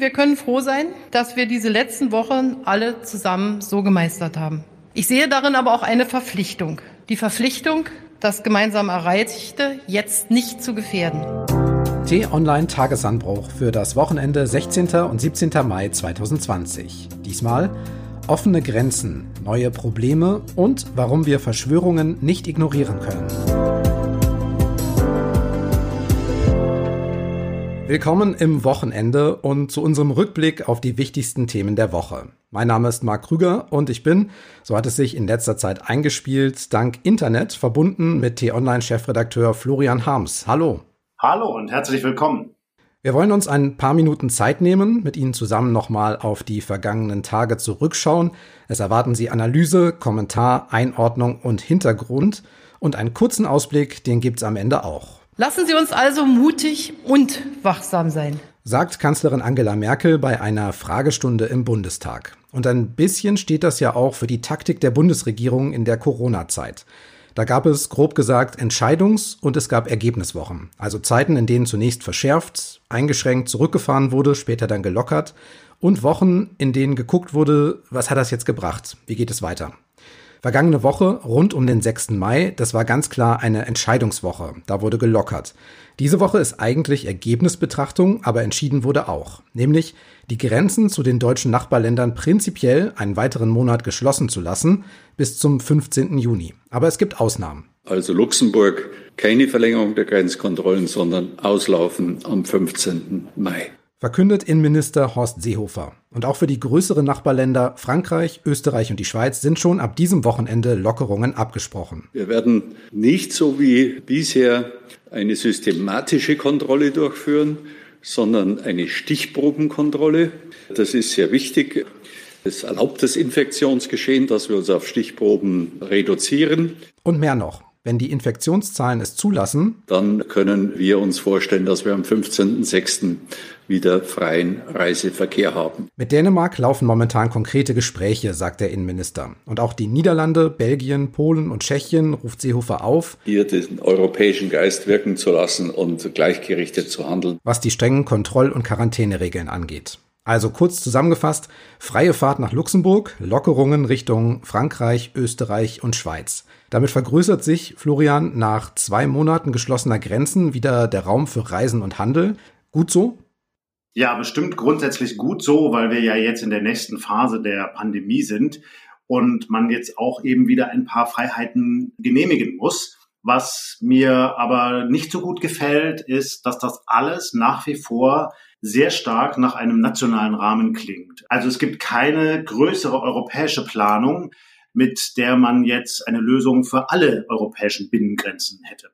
Wir können froh sein, dass wir diese letzten Wochen alle zusammen so gemeistert haben. Ich sehe darin aber auch eine Verpflichtung. Die Verpflichtung, das gemeinsam Erreichte jetzt nicht zu gefährden. T-Online Tagesanbruch für das Wochenende 16. und 17. Mai 2020. Diesmal offene Grenzen, neue Probleme und warum wir Verschwörungen nicht ignorieren können. Willkommen im Wochenende und zu unserem Rückblick auf die wichtigsten Themen der Woche. Mein Name ist Marc Krüger und ich bin, so hat es sich in letzter Zeit eingespielt, dank Internet verbunden mit T-Online-Chefredakteur Florian Harms. Hallo. Hallo und herzlich willkommen. Wir wollen uns ein paar Minuten Zeit nehmen, mit Ihnen zusammen nochmal auf die vergangenen Tage zurückschauen. Es erwarten Sie Analyse, Kommentar, Einordnung und Hintergrund. Und einen kurzen Ausblick, den gibt's am Ende auch. Lassen Sie uns also mutig und wachsam sein. Sagt Kanzlerin Angela Merkel bei einer Fragestunde im Bundestag. Und ein bisschen steht das ja auch für die Taktik der Bundesregierung in der Corona-Zeit. Da gab es grob gesagt Entscheidungs- und es gab Ergebniswochen. Also Zeiten, in denen zunächst verschärft, eingeschränkt zurückgefahren wurde, später dann gelockert. Und Wochen, in denen geguckt wurde, was hat das jetzt gebracht? Wie geht es weiter? Vergangene Woche, rund um den 6. Mai, das war ganz klar eine Entscheidungswoche. Da wurde gelockert. Diese Woche ist eigentlich Ergebnisbetrachtung, aber entschieden wurde auch. Nämlich die Grenzen zu den deutschen Nachbarländern prinzipiell einen weiteren Monat geschlossen zu lassen, bis zum 15. Juni. Aber es gibt Ausnahmen. Also Luxemburg keine Verlängerung der Grenzkontrollen, sondern auslaufen am 15. Mai verkündet Innenminister Horst Seehofer. Und auch für die größeren Nachbarländer Frankreich, Österreich und die Schweiz sind schon ab diesem Wochenende Lockerungen abgesprochen. Wir werden nicht so wie bisher eine systematische Kontrolle durchführen, sondern eine Stichprobenkontrolle. Das ist sehr wichtig. Es erlaubt das Infektionsgeschehen, dass wir uns auf Stichproben reduzieren. Und mehr noch. Wenn die Infektionszahlen es zulassen, dann können wir uns vorstellen, dass wir am 15.06. wieder freien Reiseverkehr haben. Mit Dänemark laufen momentan konkrete Gespräche, sagt der Innenminister. Und auch die Niederlande, Belgien, Polen und Tschechien ruft Seehofer auf, hier den europäischen Geist wirken zu lassen und gleichgerichtet zu handeln. Was die strengen Kontroll- und Quarantäneregeln angeht. Also kurz zusammengefasst, freie Fahrt nach Luxemburg, Lockerungen Richtung Frankreich, Österreich und Schweiz. Damit vergrößert sich, Florian, nach zwei Monaten geschlossener Grenzen wieder der Raum für Reisen und Handel. Gut so? Ja, bestimmt grundsätzlich gut so, weil wir ja jetzt in der nächsten Phase der Pandemie sind und man jetzt auch eben wieder ein paar Freiheiten genehmigen muss. Was mir aber nicht so gut gefällt, ist, dass das alles nach wie vor sehr stark nach einem nationalen Rahmen klingt. Also es gibt keine größere europäische Planung, mit der man jetzt eine Lösung für alle europäischen Binnengrenzen hätte.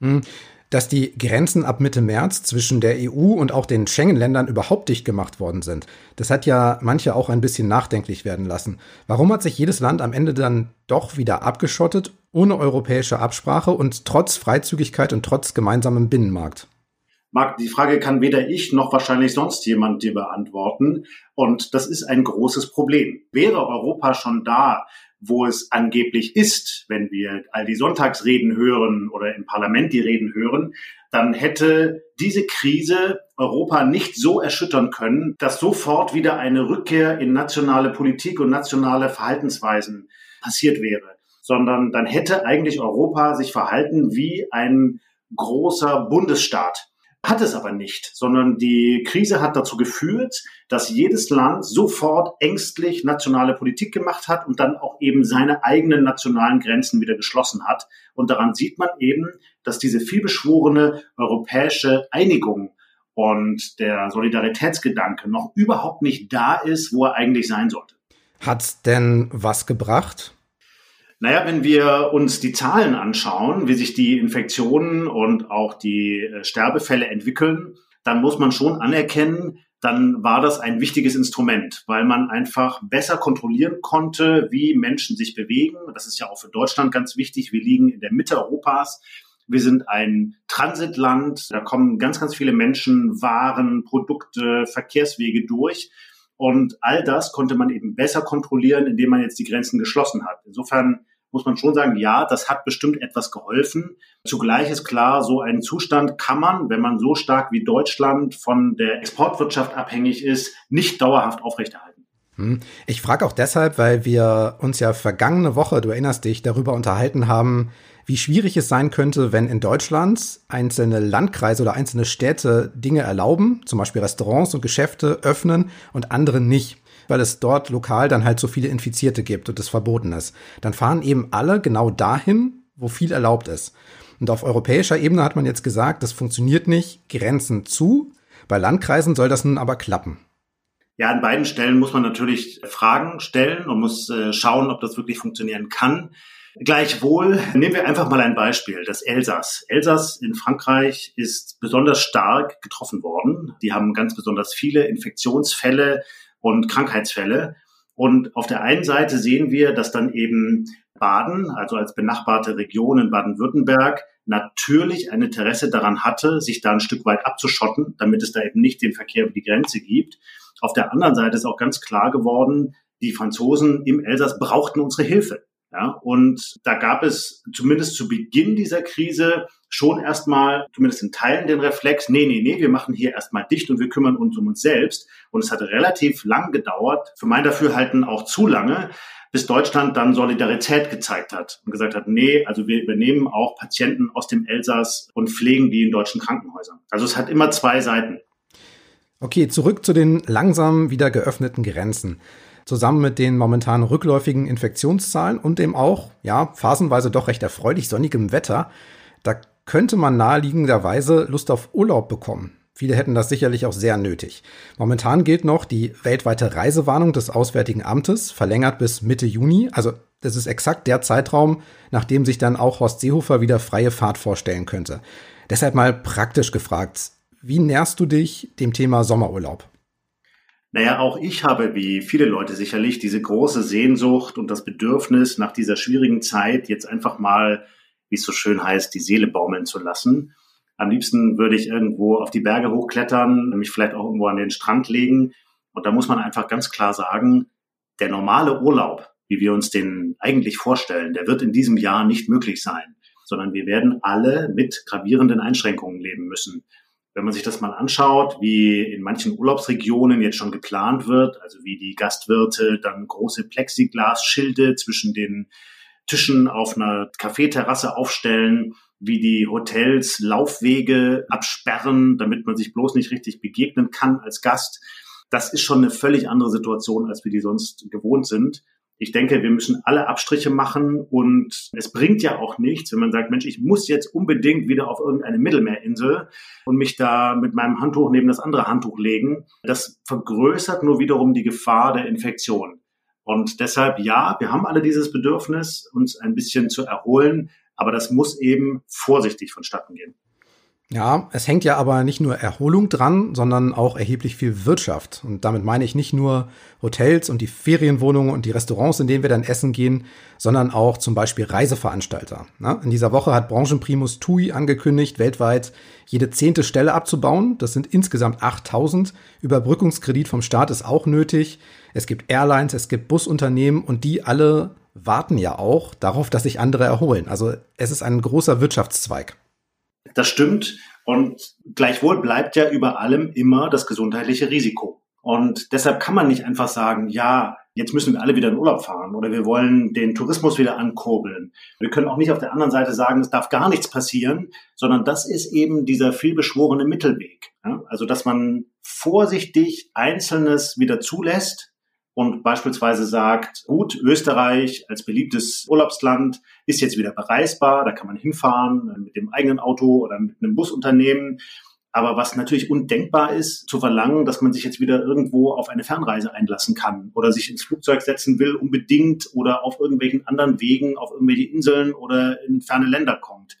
Hm. Dass die Grenzen ab Mitte März zwischen der EU und auch den Schengen-Ländern überhaupt dicht gemacht worden sind, das hat ja manche auch ein bisschen nachdenklich werden lassen. Warum hat sich jedes Land am Ende dann doch wieder abgeschottet, ohne europäische Absprache und trotz Freizügigkeit und trotz gemeinsamem Binnenmarkt? Marc, die Frage kann weder ich noch wahrscheinlich sonst jemand dir beantworten. Und das ist ein großes Problem. Wäre Europa schon da, wo es angeblich ist, wenn wir all die Sonntagsreden hören oder im Parlament die Reden hören, dann hätte diese Krise Europa nicht so erschüttern können, dass sofort wieder eine Rückkehr in nationale Politik und nationale Verhaltensweisen passiert wäre, sondern dann hätte eigentlich Europa sich verhalten wie ein großer Bundesstaat hat es aber nicht, sondern die Krise hat dazu geführt, dass jedes Land sofort ängstlich nationale Politik gemacht hat und dann auch eben seine eigenen nationalen Grenzen wieder geschlossen hat. Und daran sieht man eben, dass diese vielbeschworene europäische Einigung und der Solidaritätsgedanke noch überhaupt nicht da ist, wo er eigentlich sein sollte. Hat denn was gebracht? Naja, wenn wir uns die Zahlen anschauen, wie sich die Infektionen und auch die äh, Sterbefälle entwickeln, dann muss man schon anerkennen, dann war das ein wichtiges Instrument, weil man einfach besser kontrollieren konnte, wie Menschen sich bewegen. Das ist ja auch für Deutschland ganz wichtig. Wir liegen in der Mitte Europas. Wir sind ein Transitland. Da kommen ganz, ganz viele Menschen, Waren, Produkte, Verkehrswege durch. Und all das konnte man eben besser kontrollieren, indem man jetzt die Grenzen geschlossen hat. Insofern muss man schon sagen, ja, das hat bestimmt etwas geholfen. Zugleich ist klar, so einen Zustand kann man, wenn man so stark wie Deutschland von der Exportwirtschaft abhängig ist, nicht dauerhaft aufrechterhalten. Hm. Ich frage auch deshalb, weil wir uns ja vergangene Woche, du erinnerst dich, darüber unterhalten haben, wie schwierig es sein könnte, wenn in Deutschland einzelne Landkreise oder einzelne Städte Dinge erlauben, zum Beispiel Restaurants und Geschäfte öffnen und andere nicht weil es dort lokal dann halt so viele Infizierte gibt und es verboten ist. Dann fahren eben alle genau dahin, wo viel erlaubt ist. Und auf europäischer Ebene hat man jetzt gesagt, das funktioniert nicht, Grenzen zu. Bei Landkreisen soll das nun aber klappen. Ja, an beiden Stellen muss man natürlich Fragen stellen und muss äh, schauen, ob das wirklich funktionieren kann. Gleichwohl nehmen wir einfach mal ein Beispiel, das Elsass. Elsass in Frankreich ist besonders stark getroffen worden. Die haben ganz besonders viele Infektionsfälle und Krankheitsfälle. Und auf der einen Seite sehen wir, dass dann eben Baden, also als benachbarte Region in Baden-Württemberg, natürlich ein Interesse daran hatte, sich da ein Stück weit abzuschotten, damit es da eben nicht den Verkehr über die Grenze gibt. Auf der anderen Seite ist auch ganz klar geworden, die Franzosen im Elsass brauchten unsere Hilfe. Ja, und da gab es zumindest zu Beginn dieser Krise schon erstmal, zumindest in Teilen, den Reflex, nee, nee, nee, wir machen hier erstmal dicht und wir kümmern uns um uns selbst. Und es hat relativ lang gedauert, für mein Dafürhalten auch zu lange, bis Deutschland dann Solidarität gezeigt hat und gesagt hat, nee, also wir übernehmen auch Patienten aus dem Elsass und pflegen die in deutschen Krankenhäusern. Also es hat immer zwei Seiten. Okay, zurück zu den langsam wieder geöffneten Grenzen zusammen mit den momentan rückläufigen Infektionszahlen und dem auch, ja, phasenweise doch recht erfreulich sonnigem Wetter, da könnte man naheliegenderweise Lust auf Urlaub bekommen. Viele hätten das sicherlich auch sehr nötig. Momentan gilt noch die weltweite Reisewarnung des Auswärtigen Amtes, verlängert bis Mitte Juni. Also das ist exakt der Zeitraum, nachdem sich dann auch Horst Seehofer wieder freie Fahrt vorstellen könnte. Deshalb mal praktisch gefragt, wie näherst du dich dem Thema Sommerurlaub? Naja, auch ich habe, wie viele Leute sicherlich, diese große Sehnsucht und das Bedürfnis, nach dieser schwierigen Zeit jetzt einfach mal, wie es so schön heißt, die Seele baumeln zu lassen. Am liebsten würde ich irgendwo auf die Berge hochklettern, mich vielleicht auch irgendwo an den Strand legen. Und da muss man einfach ganz klar sagen, der normale Urlaub, wie wir uns den eigentlich vorstellen, der wird in diesem Jahr nicht möglich sein, sondern wir werden alle mit gravierenden Einschränkungen leben müssen. Wenn man sich das mal anschaut, wie in manchen Urlaubsregionen jetzt schon geplant wird, also wie die Gastwirte dann große Plexiglasschilde zwischen den Tischen auf einer Kaffeeterrasse aufstellen, wie die Hotels Laufwege absperren, damit man sich bloß nicht richtig begegnen kann als Gast. Das ist schon eine völlig andere Situation, als wir die sonst gewohnt sind. Ich denke, wir müssen alle Abstriche machen und es bringt ja auch nichts, wenn man sagt, Mensch, ich muss jetzt unbedingt wieder auf irgendeine Mittelmeerinsel und mich da mit meinem Handtuch neben das andere Handtuch legen. Das vergrößert nur wiederum die Gefahr der Infektion. Und deshalb, ja, wir haben alle dieses Bedürfnis, uns ein bisschen zu erholen, aber das muss eben vorsichtig vonstatten gehen. Ja, es hängt ja aber nicht nur Erholung dran, sondern auch erheblich viel Wirtschaft. Und damit meine ich nicht nur Hotels und die Ferienwohnungen und die Restaurants, in denen wir dann essen gehen, sondern auch zum Beispiel Reiseveranstalter. In dieser Woche hat Branchenprimus TUI angekündigt, weltweit jede zehnte Stelle abzubauen. Das sind insgesamt 8000. Überbrückungskredit vom Staat ist auch nötig. Es gibt Airlines, es gibt Busunternehmen und die alle warten ja auch darauf, dass sich andere erholen. Also es ist ein großer Wirtschaftszweig. Das stimmt. Und gleichwohl bleibt ja über allem immer das gesundheitliche Risiko. Und deshalb kann man nicht einfach sagen, ja, jetzt müssen wir alle wieder in Urlaub fahren oder wir wollen den Tourismus wieder ankurbeln. Wir können auch nicht auf der anderen Seite sagen, es darf gar nichts passieren, sondern das ist eben dieser vielbeschworene Mittelweg. Also, dass man vorsichtig Einzelnes wieder zulässt, und beispielsweise sagt, gut, Österreich als beliebtes Urlaubsland ist jetzt wieder bereisbar, da kann man hinfahren äh, mit dem eigenen Auto oder mit einem Busunternehmen. Aber was natürlich undenkbar ist, zu verlangen, dass man sich jetzt wieder irgendwo auf eine Fernreise einlassen kann oder sich ins Flugzeug setzen will unbedingt oder auf irgendwelchen anderen Wegen auf irgendwelche Inseln oder in ferne Länder kommt.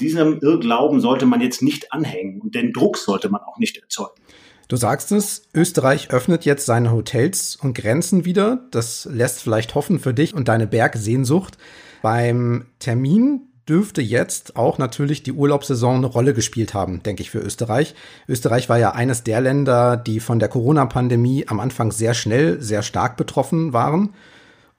Diesem Irrglauben sollte man jetzt nicht anhängen und den Druck sollte man auch nicht erzeugen. Du sagst es, Österreich öffnet jetzt seine Hotels und Grenzen wieder. Das lässt vielleicht hoffen für dich und deine Bergsehnsucht. Beim Termin dürfte jetzt auch natürlich die Urlaubssaison eine Rolle gespielt haben, denke ich, für Österreich. Österreich war ja eines der Länder, die von der Corona-Pandemie am Anfang sehr schnell, sehr stark betroffen waren.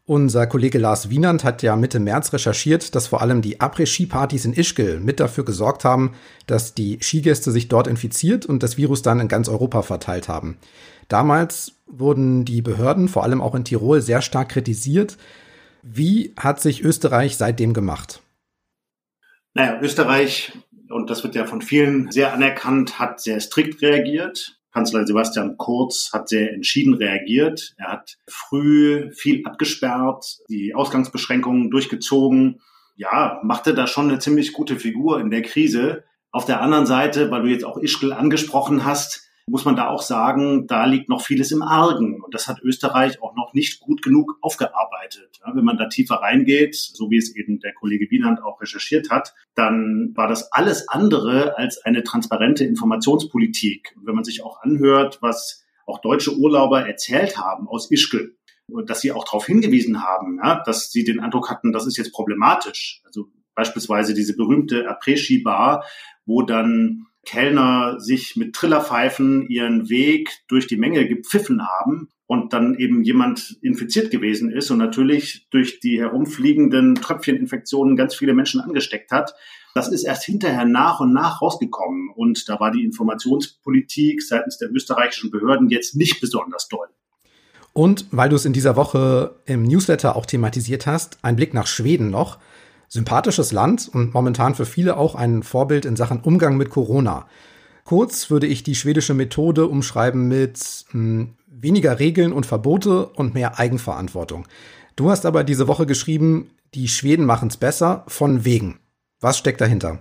Unser Kollege Lars Wienand hat ja Mitte März recherchiert, dass vor allem die Après-Ski-Partys in Ischgl mit dafür gesorgt haben, dass die Skigäste sich dort infiziert und das Virus dann in ganz Europa verteilt haben. Damals wurden die Behörden, vor allem auch in Tirol, sehr stark kritisiert. Wie hat sich Österreich seitdem gemacht? Naja, Österreich, und das wird ja von vielen sehr anerkannt, hat sehr strikt reagiert. Kanzler Sebastian Kurz hat sehr entschieden reagiert. Er hat früh viel abgesperrt, die Ausgangsbeschränkungen durchgezogen. Ja, machte da schon eine ziemlich gute Figur in der Krise. Auf der anderen Seite, weil du jetzt auch Ischgl angesprochen hast, muss man da auch sagen, da liegt noch vieles im Argen. Und das hat Österreich auch noch nicht gut genug aufgearbeitet. Ja, wenn man da tiefer reingeht, so wie es eben der Kollege Wienand auch recherchiert hat, dann war das alles andere als eine transparente Informationspolitik. Und wenn man sich auch anhört, was auch deutsche Urlauber erzählt haben aus Ischgl, dass sie auch darauf hingewiesen haben, ja, dass sie den Eindruck hatten, das ist jetzt problematisch. Also beispielsweise diese berühmte Après-Ski-Bar, wo dann Kellner sich mit Trillerpfeifen ihren Weg durch die Menge gepfiffen haben und dann eben jemand infiziert gewesen ist und natürlich durch die herumfliegenden Tröpfcheninfektionen ganz viele Menschen angesteckt hat. Das ist erst hinterher nach und nach rausgekommen und da war die Informationspolitik seitens der österreichischen Behörden jetzt nicht besonders doll. Und weil du es in dieser Woche im Newsletter auch thematisiert hast, ein Blick nach Schweden noch sympathisches Land und momentan für viele auch ein Vorbild in Sachen Umgang mit Corona. Kurz würde ich die schwedische Methode umschreiben mit mh, hm, weniger Regeln und Verbote und mehr Eigenverantwortung. Du hast aber diese Woche geschrieben, die Schweden machen es besser, von wegen. Was steckt dahinter?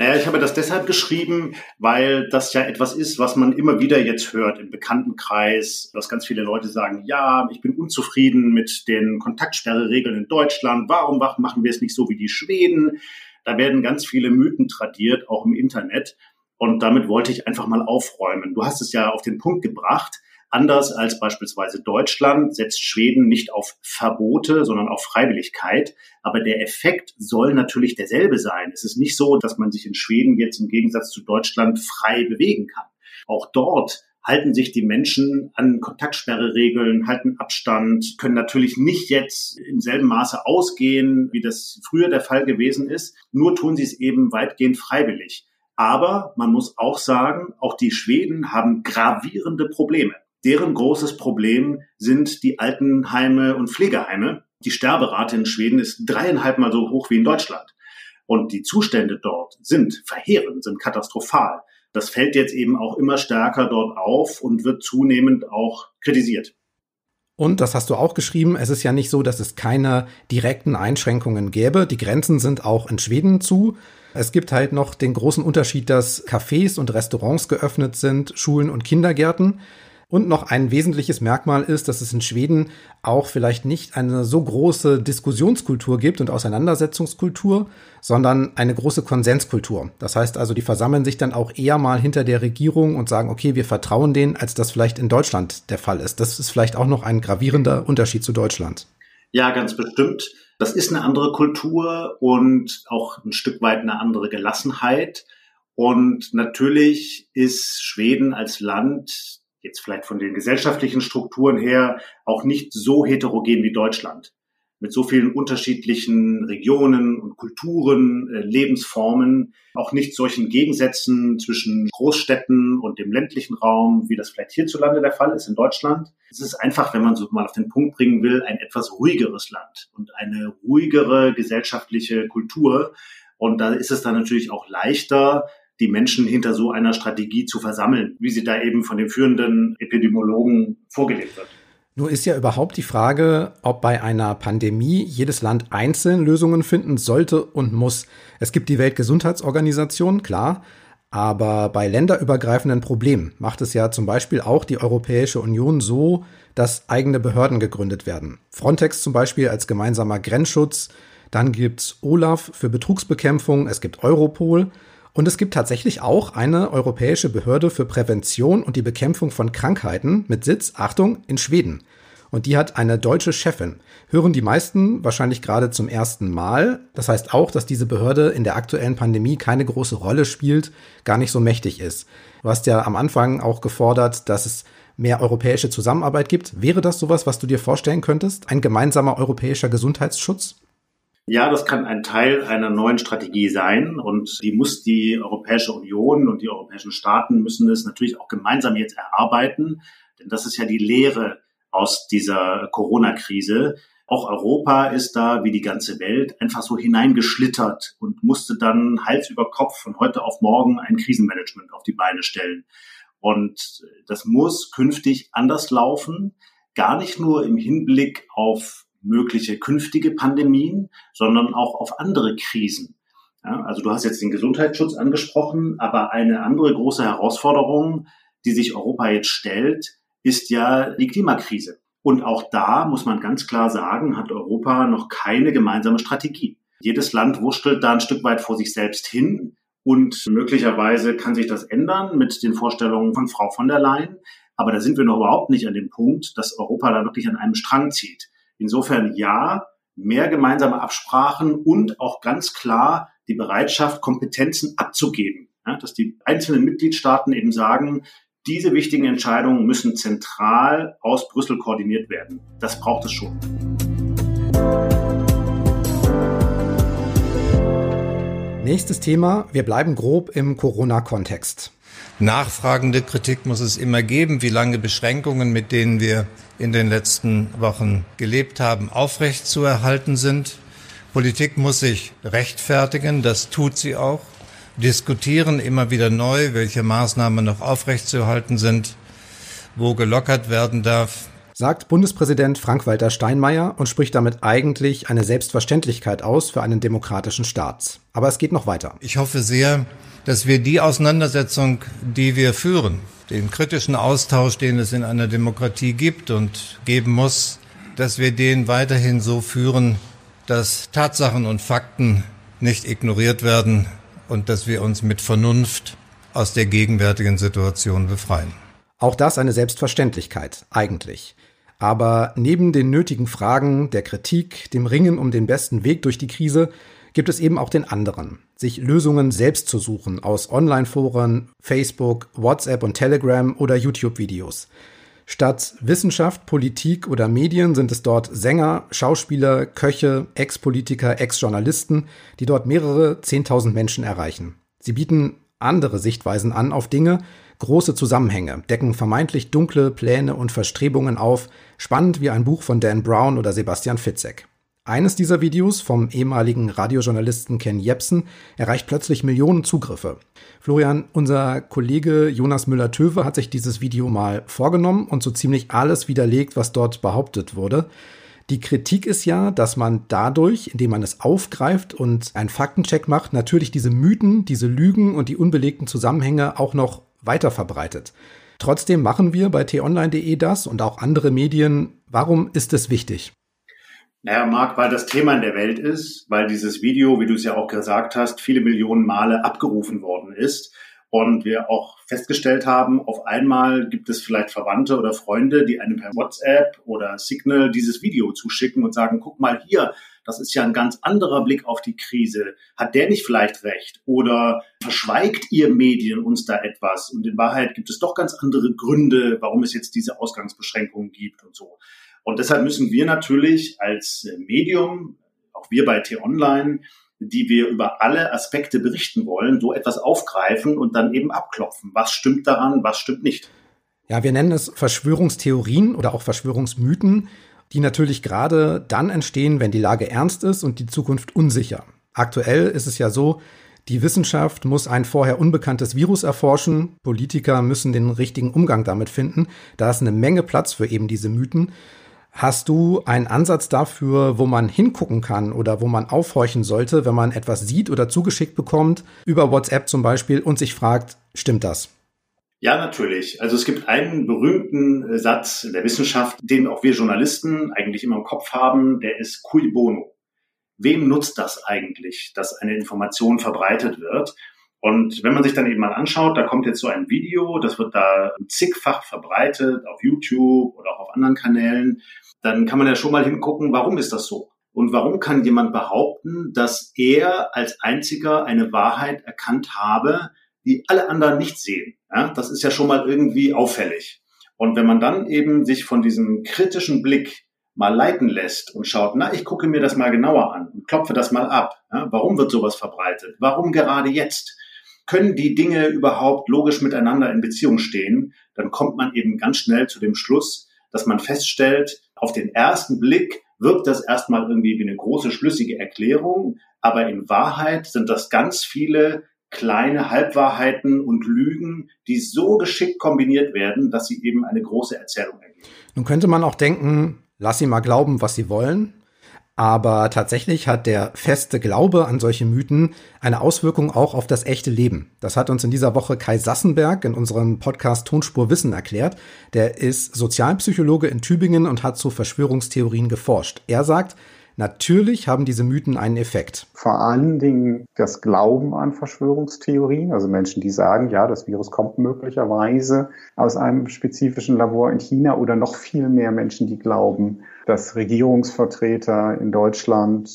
Naja, ich habe das deshalb geschrieben, weil das ja etwas ist, was man immer wieder jetzt hört im Bekanntenkreis, dass ganz viele Leute sagen, ja, ich bin unzufrieden mit den Kontaktsperreregeln in Deutschland. Warum machen wir es nicht so wie die Schweden? Da werden ganz viele Mythen tradiert, auch im Internet. Und damit wollte ich einfach mal aufräumen. Du hast es ja auf den Punkt gebracht. Anders als beispielsweise Deutschland setzt Schweden nicht auf Verbote, sondern auf Freiwilligkeit. Aber der Effekt soll natürlich derselbe sein. Es ist nicht so, dass man sich in Schweden jetzt im Gegensatz zu Deutschland frei bewegen kann. Auch dort halten sich die Menschen an Kontaktsperreregeln, halten Abstand, können natürlich nicht jetzt im selben Maße ausgehen, wie das früher der Fall gewesen ist. Nur tun sie es eben weitgehend freiwillig. Aber man muss auch sagen, auch die Schweden haben gravierende Probleme. Deren großes Problem sind die Altenheime und Pflegeheime. Die Sterberate in Schweden ist dreieinhalb Mal so hoch wie in Deutschland. Und die Zustände dort sind verheerend, sind katastrophal. Das fällt jetzt eben auch immer stärker dort auf und wird zunehmend auch kritisiert. Und das hast du auch geschrieben, es ist ja nicht so, dass es keine direkten Einschränkungen gäbe. Die Grenzen sind auch in Schweden zu. Es gibt halt noch den großen Unterschied, dass Cafés und Restaurants geöffnet sind, Schulen und Kindergärten. Und noch ein wesentliches Merkmal ist, dass es in Schweden auch vielleicht nicht eine so große Diskussionskultur gibt und Auseinandersetzungskultur, sondern eine große Konsenskultur. Das heißt also, die versammeln sich dann auch eher mal hinter der Regierung und sagen, okay, wir vertrauen denen, als das vielleicht in Deutschland der Fall ist. Das ist vielleicht auch noch ein gravierender Unterschied zu Deutschland. Ja, ganz bestimmt. Das ist eine andere Kultur und auch ein Stück weit eine andere Gelassenheit. Und natürlich ist Schweden als Land jetzt vielleicht von den gesellschaftlichen Strukturen her auch nicht so heterogen wie Deutschland. Mit so vielen unterschiedlichen Regionen und Kulturen, äh, Lebensformen, auch nicht solchen Gegensätzen zwischen Großstädten und dem ländlichen Raum, wie das vielleicht hierzulande der Fall ist in Deutschland. Es ist einfach, wenn man so mal auf den Punkt bringen will, ein etwas ruhigeres Land und eine ruhigere gesellschaftliche Kultur. Und da ist es dann natürlich auch leichter, die Menschen hinter so einer Strategie zu versammeln, wie sie da eben von den führenden Epidemiologen vorgelegt wird. Nur ist ja überhaupt die Frage, ob bei einer Pandemie jedes Land einzeln Lösungen finden sollte und muss. Es gibt die Weltgesundheitsorganisation, klar, aber bei länderübergreifenden Problemen macht es ja zum Beispiel auch die Europäische Union so, dass eigene Behörden gegründet werden. Frontex zum Beispiel als gemeinsamer Grenzschutz, dann gibt's Olaf für Betrugsbekämpfung, es gibt Europol und es gibt tatsächlich auch eine europäische Behörde für Prävention und die Bekämpfung von Krankheiten mit Sitz, Achtung, in Schweden. Und die hat eine deutsche Chefin. Hören die meisten wahrscheinlich gerade zum ersten Mal. Das heißt auch, dass diese Behörde in der aktuellen Pandemie keine große Rolle spielt, gar nicht so mächtig ist. Du hast ja am Anfang auch gefordert, dass es mehr europäische Zusammenarbeit gibt. Wäre das sowas, was du dir vorstellen könntest? Ein gemeinsamer europäischer Gesundheitsschutz? Ja, das kann ein Teil einer neuen Strategie sein und die muss die Europäische Union und die europäischen Staaten müssen es natürlich auch gemeinsam jetzt erarbeiten, denn das ist ja die Lehre aus dieser Corona-Krise. Auch Europa ist da, wie die ganze Welt, einfach so hineingeschlittert und musste dann Hals über Kopf von heute auf morgen ein Krisenmanagement auf die Beine stellen. Und das muss künftig anders laufen, gar nicht nur im Hinblick auf mögliche künftige Pandemien, sondern auch auf andere Krisen. Ja, also du hast jetzt den Gesundheitsschutz angesprochen, aber eine andere große Herausforderung, die sich Europa jetzt stellt, ist ja die Klimakrise. Und auch da muss man ganz klar sagen, hat Europa noch keine gemeinsame Strategie. Jedes Land wurschtelt da ein Stück weit vor sich selbst hin und möglicherweise kann sich das ändern mit den Vorstellungen von Frau von der Leyen. Aber da sind wir noch überhaupt nicht an dem Punkt, dass Europa da wirklich an einem Strang zieht. Insofern ja, mehr gemeinsame Absprachen und auch ganz klar die Bereitschaft, Kompetenzen abzugeben. Ja, dass die einzelnen Mitgliedstaaten eben sagen, diese wichtigen Entscheidungen müssen zentral aus Brüssel koordiniert werden. Das braucht es schon. Nächstes Thema. Wir bleiben grob im Corona-Kontext. Nachfragende Kritik muss es immer geben, wie lange Beschränkungen, mit denen wir in den letzten Wochen gelebt haben, aufrecht zu erhalten sind. Politik muss sich rechtfertigen, das tut sie auch, diskutieren immer wieder neu, welche Maßnahmen noch aufrecht zu erhalten sind, wo gelockert werden darf. Sagt Bundespräsident Frank-Walter Steinmeier und spricht damit eigentlich eine Selbstverständlichkeit aus für einen demokratischen Staat. Aber es geht noch weiter. Ich hoffe sehr, dass wir die Auseinandersetzung, die wir führen, den kritischen Austausch, den es in einer Demokratie gibt und geben muss, dass wir den weiterhin so führen, dass Tatsachen und Fakten nicht ignoriert werden und dass wir uns mit Vernunft aus der gegenwärtigen Situation befreien. Auch das eine Selbstverständlichkeit, eigentlich. Aber neben den nötigen Fragen, der Kritik, dem Ringen um den besten Weg durch die Krise, gibt es eben auch den anderen, sich Lösungen selbst zu suchen aus Online-Foren, Facebook, WhatsApp und Telegram oder YouTube-Videos. Statt Wissenschaft, Politik oder Medien sind es dort Sänger, Schauspieler, Köche, Ex-Politiker, Ex-Journalisten, die dort mehrere Zehntausend Menschen erreichen. Sie bieten andere Sichtweisen an auf Dinge, große Zusammenhänge, decken vermeintlich dunkle Pläne und Verstrebungen auf, spannend wie ein Buch von Dan Brown oder Sebastian Fitzek. Eines dieser Videos vom ehemaligen Radiojournalisten Ken Jepsen erreicht plötzlich Millionen Zugriffe. Florian, unser Kollege Jonas Müller-Töwe hat sich dieses Video mal vorgenommen und so ziemlich alles widerlegt, was dort behauptet wurde. Die Kritik ist ja, dass man dadurch, indem man es aufgreift und einen Faktencheck macht, natürlich diese Mythen, diese Lügen und die unbelegten Zusammenhänge auch noch weiter verbreitet. Trotzdem machen wir bei t-online.de das und auch andere Medien. Warum ist es wichtig? Naja, Marc, weil das Thema in der Welt ist, weil dieses Video, wie du es ja auch gesagt hast, viele Millionen Male abgerufen worden ist und wir auch festgestellt haben, auf einmal gibt es vielleicht Verwandte oder Freunde, die einem per WhatsApp oder Signal dieses Video zuschicken und sagen, guck mal hier, das ist ja ein ganz anderer Blick auf die Krise. Hat der nicht vielleicht recht? Oder verschweigt ihr Medien uns da etwas? Und in Wahrheit gibt es doch ganz andere Gründe, warum es jetzt diese Ausgangsbeschränkungen gibt und so. Und deshalb müssen wir natürlich als Medium, auch wir bei T-Online, die wir über alle Aspekte berichten wollen, so etwas aufgreifen und dann eben abklopfen. Was stimmt daran, was stimmt nicht? Ja, wir nennen es Verschwörungstheorien oder auch Verschwörungsmythen, die natürlich gerade dann entstehen, wenn die Lage ernst ist und die Zukunft unsicher. Aktuell ist es ja so, die Wissenschaft muss ein vorher unbekanntes Virus erforschen, Politiker müssen den richtigen Umgang damit finden. Da ist eine Menge Platz für eben diese Mythen. Hast du einen Ansatz dafür, wo man hingucken kann oder wo man aufhorchen sollte, wenn man etwas sieht oder zugeschickt bekommt, über WhatsApp zum Beispiel, und sich fragt, stimmt das? Ja, natürlich. Also es gibt einen berühmten Satz der Wissenschaft, den auch wir Journalisten eigentlich immer im Kopf haben, der ist cui bono. Wem nutzt das eigentlich, dass eine Information verbreitet wird? Und wenn man sich dann eben mal anschaut, da kommt jetzt so ein Video, das wird da zigfach verbreitet auf YouTube oder auch auf anderen Kanälen, dann kann man ja schon mal hingucken, warum ist das so? Und warum kann jemand behaupten, dass er als einziger eine Wahrheit erkannt habe, die alle anderen nicht sehen? Ja, das ist ja schon mal irgendwie auffällig. Und wenn man dann eben sich von diesem kritischen Blick mal leiten lässt und schaut, na, ich gucke mir das mal genauer an und klopfe das mal ab. Ja, warum wird sowas verbreitet? Warum gerade jetzt? Können die Dinge überhaupt logisch miteinander in Beziehung stehen? Dann kommt man eben ganz schnell zu dem Schluss, dass man feststellt, auf den ersten Blick wirkt das erstmal irgendwie wie eine große schlüssige Erklärung, aber in Wahrheit sind das ganz viele kleine Halbwahrheiten und Lügen, die so geschickt kombiniert werden, dass sie eben eine große Erzählung ergeben. Nun könnte man auch denken, lass sie mal glauben, was sie wollen. Aber tatsächlich hat der feste Glaube an solche Mythen eine Auswirkung auch auf das echte Leben. Das hat uns in dieser Woche Kai Sassenberg in unserem Podcast Tonspur Wissen erklärt. Der ist Sozialpsychologe in Tübingen und hat zu Verschwörungstheorien geforscht. Er sagt, Natürlich haben diese Mythen einen Effekt. Vor allen Dingen das Glauben an Verschwörungstheorien, also Menschen, die sagen, ja, das Virus kommt möglicherweise aus einem spezifischen Labor in China oder noch viel mehr Menschen, die glauben, dass Regierungsvertreter in Deutschland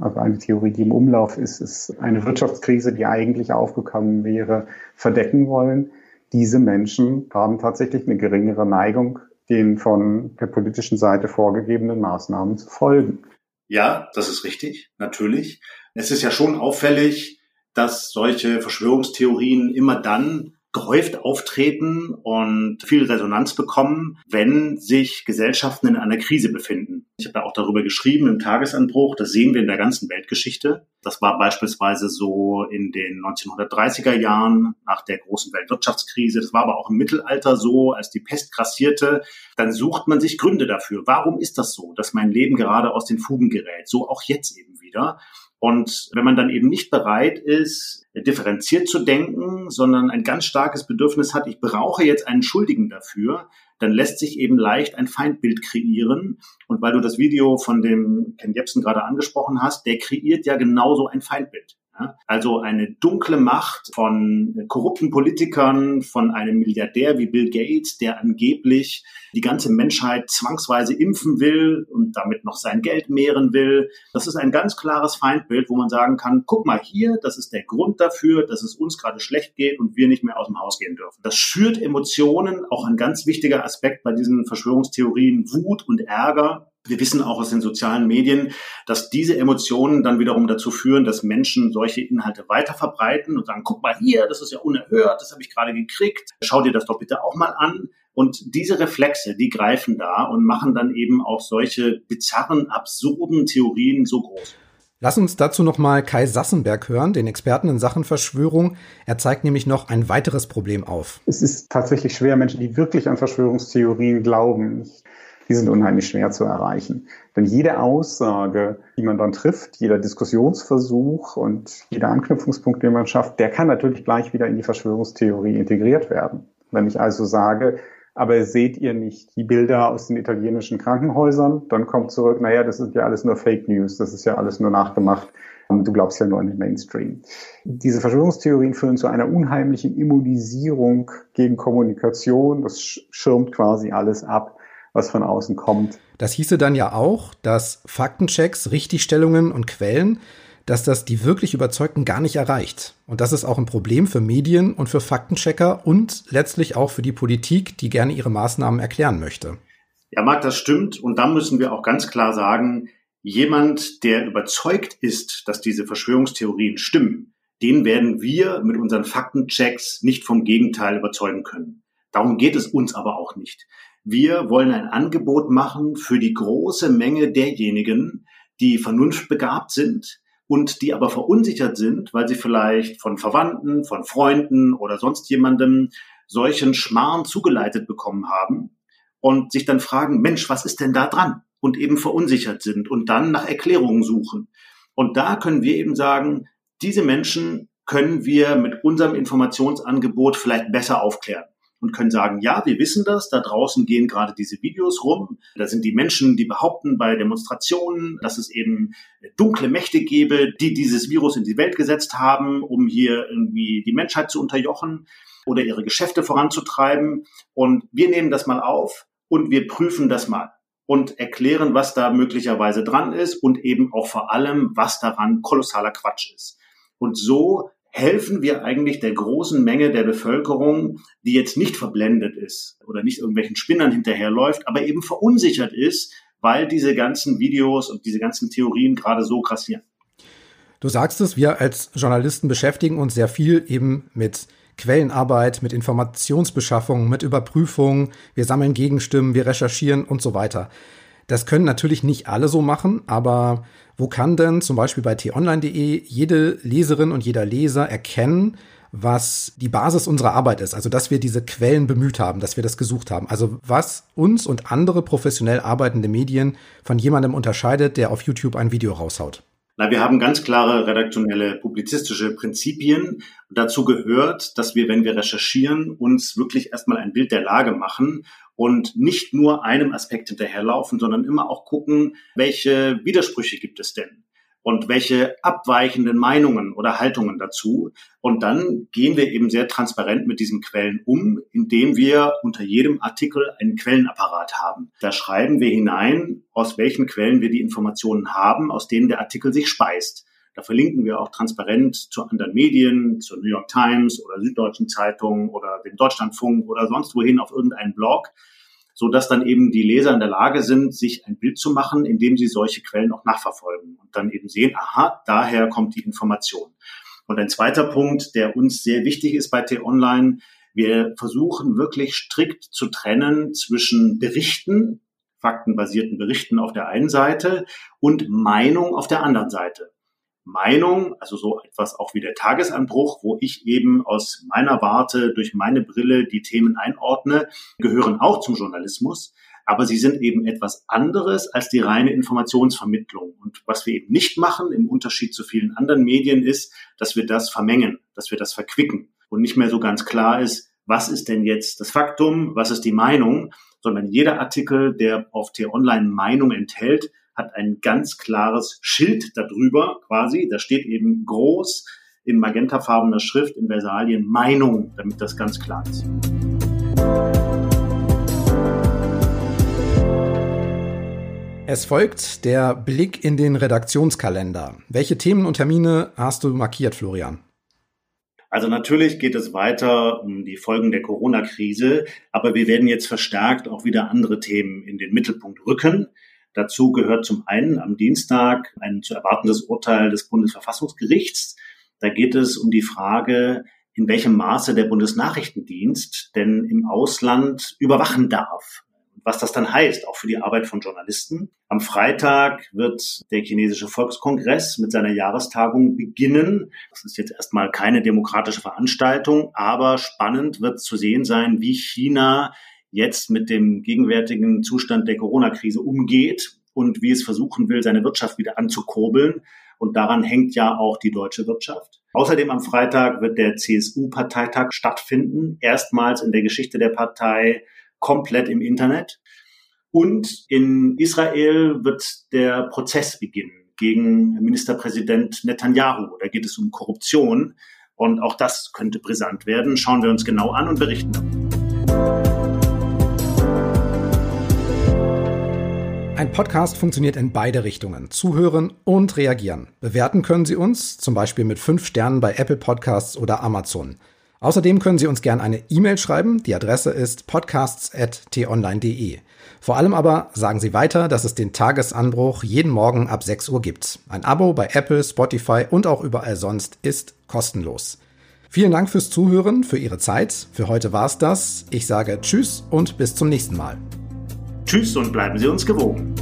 also eine Theorie, die im Umlauf ist, ist eine Wirtschaftskrise, die eigentlich aufgekommen wäre, verdecken wollen. Diese Menschen haben tatsächlich eine geringere Neigung, den von der politischen Seite vorgegebenen Maßnahmen zu folgen. Ja, das ist richtig, natürlich. Es ist ja schon auffällig, dass solche Verschwörungstheorien immer dann gehäuft auftreten und viel Resonanz bekommen, wenn sich Gesellschaften in einer Krise befinden. Ich habe ja auch darüber geschrieben im Tagesanbruch, das sehen wir in der ganzen Weltgeschichte. Das war beispielsweise so in den 1930er Jahren nach der großen Weltwirtschaftskrise. Das war aber auch im Mittelalter so, als die Pest grassierte. Dann sucht man sich Gründe dafür. Warum ist das so, dass mein Leben gerade aus den Fugen gerät? So auch jetzt eben wieder. Und wenn man dann eben nicht bereit ist, differenziert zu denken, sondern ein ganz starkes Bedürfnis hat, ich brauche jetzt einen Schuldigen dafür, dann lässt sich eben leicht ein Feindbild kreieren. Und weil du das Video von dem Ken Jebsen gerade angesprochen hast, der kreiert ja genauso ein Feindbild. Also eine dunkle Macht von korrupten Politikern, von einem Milliardär wie Bill Gates, der angeblich die ganze Menschheit zwangsweise impfen will und damit noch sein Geld mehren will. Das ist ein ganz klares Feindbild, wo man sagen kann, guck mal hier, das ist der Grund dafür, dass es uns gerade schlecht geht und wir nicht mehr aus dem Haus gehen dürfen. Das schürt Emotionen, auch ein ganz wichtiger Aspekt bei diesen Verschwörungstheorien, Wut und Ärger wir wissen auch aus den sozialen Medien, dass diese Emotionen dann wiederum dazu führen, dass Menschen solche Inhalte weiter verbreiten und sagen, guck mal hier, das ist ja unerhört, das habe ich gerade gekriegt, schau dir das doch bitte auch mal an. Und diese Reflexe, die greifen da und machen dann eben auch solche bizarren, absurden Theorien so groß. Lass uns dazu nochmal Kai Sassenberg hören, den Experten in Sachen Verschwörung. Er zeigt nämlich noch ein weiteres Problem auf. Es ist tatsächlich schwer, Menschen, die wirklich an Verschwörungstheorien glauben. Ich die sind unheimlich schwer zu erreichen. Denn jede Aussage, die man dann trifft, jeder Diskussionsversuch und jeder Anknüpfungspunkt, den man schafft, der kann natürlich gleich wieder in die Verschwörungstheorie integriert werden. Wenn ich also sage, aber seht ihr nicht die Bilder aus den italienischen Krankenhäusern, dann kommt zurück, naja, das sind ja alles nur Fake News, das ist ja alles nur nachgemacht. Du glaubst ja nur an den Mainstream. Diese Verschwörungstheorien führen zu einer unheimlichen Immunisierung gegen Kommunikation. Das schirmt quasi alles ab was von außen kommt. Das hieße dann ja auch, dass Faktenchecks, Richtigstellungen und Quellen, dass das die wirklich Überzeugten gar nicht erreicht. Und das ist auch ein Problem für Medien und für Faktenchecker und letztlich auch für die Politik, die gerne ihre Maßnahmen erklären möchte. Ja, Marc, das stimmt. Und da müssen wir auch ganz klar sagen, jemand, der überzeugt ist, dass diese Verschwörungstheorien stimmen, den werden wir mit unseren Faktenchecks nicht vom Gegenteil überzeugen können. Darum geht es uns aber auch nicht. Wir wollen ein Angebot machen für die große Menge derjenigen, die vernunftbegabt sind und die aber verunsichert sind, weil sie vielleicht von Verwandten, von Freunden oder sonst jemandem solchen Schmarrn zugeleitet bekommen haben und sich dann fragen, Mensch, was ist denn da dran? Und eben verunsichert sind und dann nach Erklärungen suchen. Und da können wir eben sagen, diese Menschen können wir mit unserem Informationsangebot vielleicht besser aufklären und können sagen, ja, wir wissen das, da draußen gehen gerade diese Videos rum, da sind die Menschen, die behaupten bei Demonstrationen, dass es eben dunkle Mächte gäbe, die dieses Virus in die Welt gesetzt haben, um hier irgendwie die Menschheit zu unterjochen oder ihre Geschäfte voranzutreiben. Und wir nehmen das mal auf und wir prüfen das mal und erklären, was da möglicherweise dran ist und eben auch vor allem, was daran kolossaler Quatsch ist. Und so helfen wir eigentlich der großen Menge der Bevölkerung, die jetzt nicht verblendet ist oder nicht irgendwelchen Spinnern hinterherläuft, aber eben verunsichert ist, weil diese ganzen Videos und diese ganzen Theorien gerade so krassieren. Du sagst es, wir als Journalisten beschäftigen uns sehr viel eben mit Quellenarbeit, mit Informationsbeschaffung, mit Überprüfung. Wir sammeln Gegenstimmen, wir recherchieren und so weiter. Das können natürlich nicht alle so machen, aber wo kann denn zum Beispiel bei t-online.de jede Leserin und jeder Leser erkennen, was die Basis unserer Arbeit ist, also dass wir diese Quellen bemüht haben, dass wir das gesucht haben. Also was uns und andere professionell arbeitende Medien von jemandem unterscheidet, der auf YouTube ein Video raushaut. Na, wir haben ganz klare redaktionelle publizistische Prinzipien. Dazu gehört, dass wir, wenn wir recherchieren, uns wirklich erstmal ein Bild der Lage machen und nicht nur einem Aspekt hinterherlaufen, sondern immer auch gucken, welche Widersprüche gibt es denn? und welche abweichenden Meinungen oder Haltungen dazu. Und dann gehen wir eben sehr transparent mit diesen Quellen um, indem wir unter jedem Artikel einen Quellenapparat haben. Da schreiben wir hinein, aus welchen Quellen wir die Informationen haben, aus denen der Artikel sich speist. Da verlinken wir auch transparent zu anderen Medien, zur New York Times oder Süddeutschen Zeitung oder dem Deutschlandfunk oder sonst wohin auf irgendeinen Blog so dass dann eben die Leser in der Lage sind, sich ein Bild zu machen, indem sie solche Quellen auch nachverfolgen und dann eben sehen, aha, daher kommt die Information. Und ein zweiter Punkt, der uns sehr wichtig ist bei T-Online, wir versuchen wirklich strikt zu trennen zwischen Berichten, faktenbasierten Berichten auf der einen Seite und Meinung auf der anderen Seite. Meinung, also so etwas auch wie der Tagesanbruch, wo ich eben aus meiner Warte durch meine Brille die Themen einordne, gehören auch zum Journalismus. Aber sie sind eben etwas anderes als die reine Informationsvermittlung. Und was wir eben nicht machen, im Unterschied zu vielen anderen Medien, ist, dass wir das vermengen, dass wir das verquicken und nicht mehr so ganz klar ist, was ist denn jetzt das Faktum, was ist die Meinung, sondern jeder Artikel, der auf T-Online Meinung enthält, hat ein ganz klares Schild darüber quasi. Da steht eben groß in magentafarbener Schrift in Versalien Meinung, damit das ganz klar ist. Es folgt der Blick in den Redaktionskalender. Welche Themen und Termine hast du markiert, Florian? Also natürlich geht es weiter um die Folgen der Corona-Krise, aber wir werden jetzt verstärkt auch wieder andere Themen in den Mittelpunkt rücken. Dazu gehört zum einen am Dienstag ein zu erwartendes Urteil des Bundesverfassungsgerichts. Da geht es um die Frage, in welchem Maße der Bundesnachrichtendienst denn im Ausland überwachen darf. Was das dann heißt, auch für die Arbeit von Journalisten. Am Freitag wird der chinesische Volkskongress mit seiner Jahrestagung beginnen. Das ist jetzt erstmal keine demokratische Veranstaltung, aber spannend wird zu sehen sein, wie China jetzt mit dem gegenwärtigen Zustand der Corona-Krise umgeht und wie es versuchen will, seine Wirtschaft wieder anzukurbeln. Und daran hängt ja auch die deutsche Wirtschaft. Außerdem am Freitag wird der CSU-Parteitag stattfinden, erstmals in der Geschichte der Partei komplett im Internet. Und in Israel wird der Prozess beginnen gegen Ministerpräsident Netanyahu. Da geht es um Korruption. Und auch das könnte brisant werden. Schauen wir uns genau an und berichten darüber. Ein Podcast funktioniert in beide Richtungen. Zuhören und reagieren. Bewerten können Sie uns, zum Beispiel mit fünf Sternen bei Apple Podcasts oder Amazon. Außerdem können Sie uns gerne eine E-Mail schreiben. Die Adresse ist podcasts.tonline.de. Vor allem aber sagen Sie weiter, dass es den Tagesanbruch jeden Morgen ab 6 Uhr gibt. Ein Abo bei Apple, Spotify und auch überall sonst ist kostenlos. Vielen Dank fürs Zuhören, für Ihre Zeit. Für heute war's das. Ich sage Tschüss und bis zum nächsten Mal. Tschüss und bleiben Sie uns gewogen.